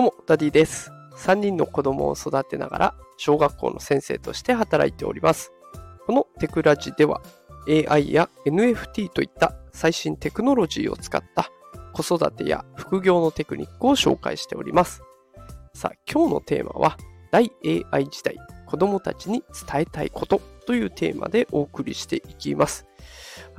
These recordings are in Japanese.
どうもダディです。3人の子供を育てながら小学校の先生として働いております。このテクラジでは AI や NFT といった最新テクノロジーを使った子育てや副業のテクニックを紹介しております。さあ、今日のテーマは大 AI 時代子供たちに伝えたいことというテーマでお送りしていきます。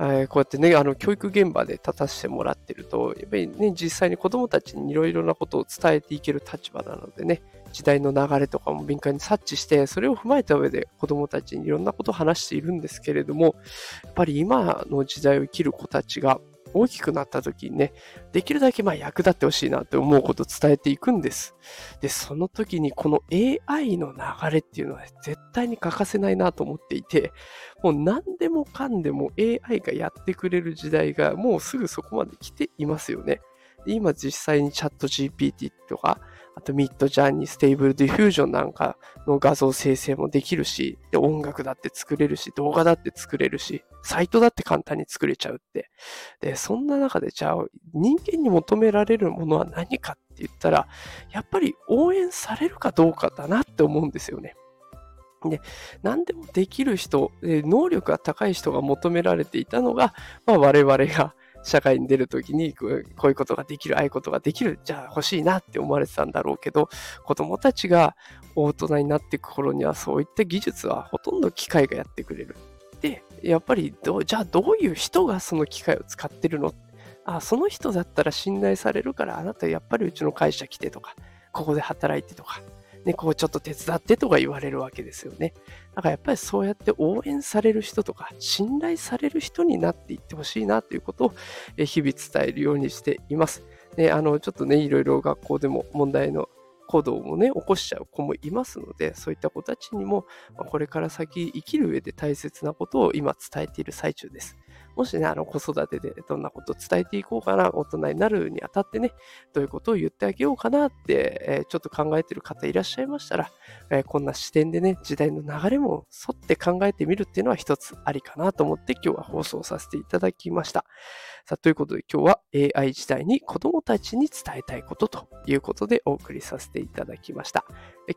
えー、こうやってね、あの、教育現場で立たせてもらってると、やっぱりね、実際に子供たちにいろいろなことを伝えていける立場なのでね、時代の流れとかも敏感に察知して、それを踏まえた上で子供たちにいろんなことを話しているんですけれども、やっぱり今の時代を生きる子たちが、大きくなった時にね、できるだけまあ役立ってほしいなって思うことを伝えていくんです。で、その時にこの AI の流れっていうのは絶対に欠かせないなと思っていて、もう何でもかんでも AI がやってくれる時代がもうすぐそこまで来ていますよね。今実際にチャット GPT とか、あと Midjourney、 Stable Diffusion なんかの画像生成もできるし、で音楽だって作れるし、動画だって作れるし、サイトだって簡単に作れちゃうって。で、そんな中でじゃあ人間に求められるものは何かって言ったら、やっぱり応援されるかどうかだなって思うんですよね。で、何でもできる人、能力が高い人が求められていたのが、まあ、我々が社会に出るときにこういうことができる、ああいうことができる、じゃあ欲しいなって思われてたんだろうけど、子供たちが大人になっていく頃にはそういった技術はほとんど機械がやってくれる。で、やっぱりじゃあどういう人がその機械を使ってるの？あ、その人だったら信頼されるから、あなたやっぱりうちの会社来てとか、ここで働いてとか、ね、こうちょっと手伝ってとか言われるわけですよね。だからやっぱりそうやって応援される人とか、信頼される人になっていってほしいなということを日々伝えるようにしています。で、あの、ちょっとね、いろいろ学校でも問題の行動もね、起こしちゃう子もいますので、そういった子たちにも、これから先生きる上で大切なことを今伝えている最中です。もしね、あの子育てでどんなことを伝えていこうかな、大人になるにあたってね、どういうことを言ってあげようかなって、えー、ちょっと考えてる方いらっしゃいましたら、えー、こんな視点でね、時代の流れも沿って考えてみるっていうのは一つありかなと思って今日は放送させていただきました。さあ、ということで今日は AI 時代に子供たちに伝えたいことということでお送りさせていただきました。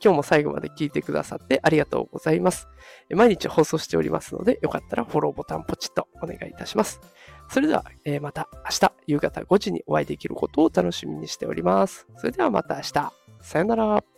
今日も最後まで聞いてくださってありがとうございます。毎日放送しておりますので、よかったらフォローボタンポチッとお願いいたします。それでは、えまた明日夕方5時にお会いできることを楽しみにしております。それではまた明日。さよなら。